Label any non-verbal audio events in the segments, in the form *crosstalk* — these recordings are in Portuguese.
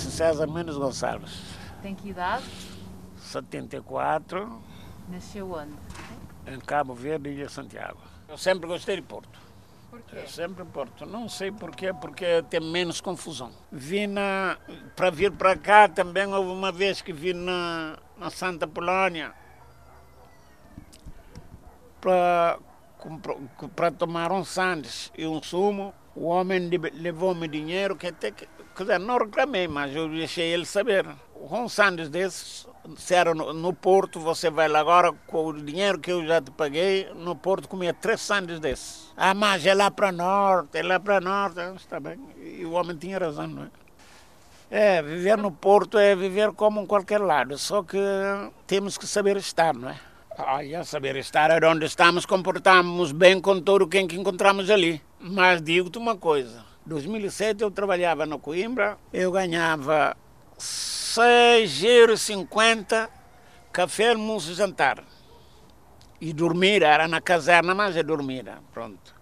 César Mendes Gonçalves. Tem que idade? 74, Nasceu onde? em Cabo Verde, Ilha Santiago. Eu sempre gostei de Porto. Porquê? Eu sempre Porto. Não sei porquê, porque tem menos confusão. Vi na. Para vir para cá também houve uma vez que vi na, na Santa Polónia para para tomar um sandes e um sumo. O homem levou-me dinheiro que até que. Quer dizer, não reclamei, mas eu deixei ele saber. Um sandes desses, se era no, no Porto, você vai lá agora com o dinheiro que eu já te paguei, no Porto comia três sandes desses. Ah, mas é lá para norte, é lá para norte. Ah, Está bem. E o homem tinha razão, não é? É, viver no Porto é viver como em qualquer lado, só que temos que saber estar, não é? Olha, saber estar é onde estamos, comportamos bem com todo quem que encontramos ali. Mas digo-te uma coisa, 2007 eu trabalhava no Coimbra, eu ganhava 6,50€ café, almoço e jantar. E dormir, era na caserna, mas é dormir, pronto.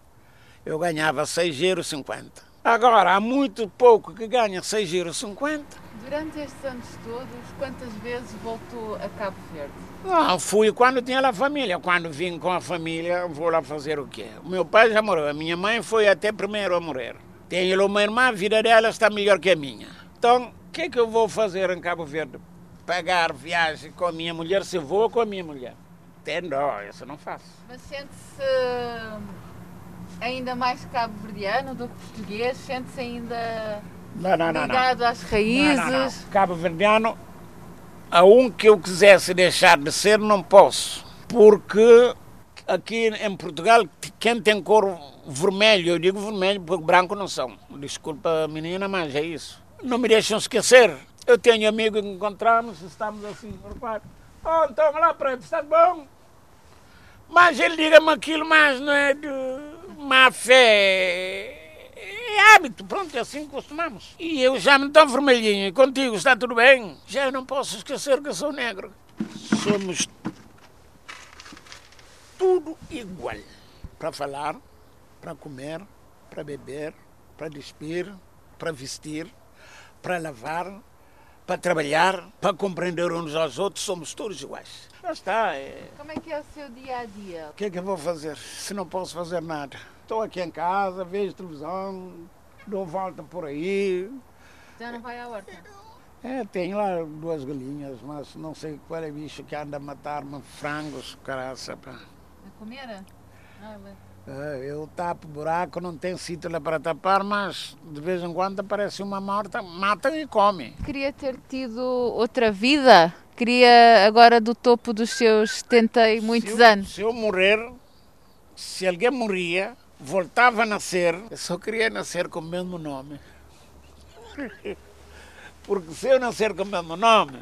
Eu ganhava 6,50€. Agora, há muito pouco que ganha 6,50€. Durante estes anos todos, quantas vezes voltou a Cabo Verde? Não, fui quando tinha lá família. Quando vim com a família, vou lá fazer o quê? O meu pai já morreu, a minha mãe foi até primeiro a morrer. Tenho uma irmã, a vida dela está melhor que a minha. Então, o que é que eu vou fazer em Cabo Verde? Pagar viagem com a minha mulher se vou com a minha mulher. Tem dó, isso não faço. Mas sente-se ainda mais cabo-verdiano do que português? Sente-se ainda Não, não, não. não. ligado às raízes? Cabo Verdeano, a um que eu quisesse deixar de ser, não posso. Porque aqui em Portugal, quem tem cor vermelho, eu digo vermelho porque branco não são. Desculpa, menina, mas é isso. Não me deixam esquecer. Eu tenho amigo que encontramos, estamos assim, repare. Oh, então lá para estás bom? Mas ele diga-me aquilo, mas não é de má fé. Hábito, pronto, é assim que costumamos. E eu já me estou vermelhinho, e contigo está tudo bem? Já eu não posso esquecer que eu sou negro. Somos tudo igual. Para falar, para comer, para beber, para despir, para vestir, para lavar, para trabalhar, para compreender uns aos outros, somos todos iguais. Já está. É... Como é que é o seu dia a dia? O que é que eu vou fazer se não posso fazer nada? Estou aqui em casa, vejo televisão, dou volta por aí. Já não vai à horta? É, tem lá duas galinhas, mas não sei qual é o bicho que anda a matar-me, frangos, caraça. A comer? Ah, bem. É, eu tapo buraco, não tem sítio lá para tapar, mas de vez em quando aparece uma morta, mata e come. Queria ter tido outra vida? Queria agora do topo dos seus 70 e muitos se eu, anos? Se eu morrer, se alguém morria, voltava a nascer, eu só queria nascer com o mesmo nome. *laughs* Porque se eu nascer com o mesmo nome,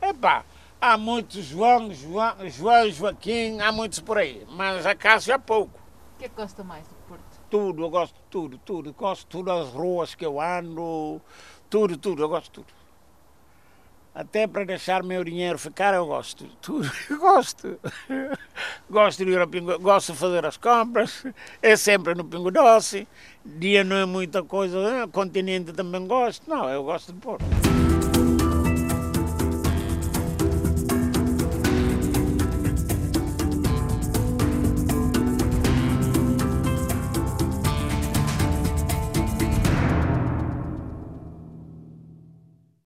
epá, há muitos João, João, João, Joaquim, há muitos por aí, mas a Cássio há pouco. O que é que gosta mais do Porto? Tudo, eu gosto de tudo, tudo. Gosto de tudo, as ruas que eu ando, tudo, tudo, eu gosto de tudo. Até para deixar meu dinheiro ficar, eu gosto de tudo. *laughs* Eu gosto. *laughs* Gosto de ir ao Pingo, gosto de fazer as compras, é sempre no Pingo Doce. Dia não é muita coisa, eh, continente também gosto. Não, eu gosto de Porto.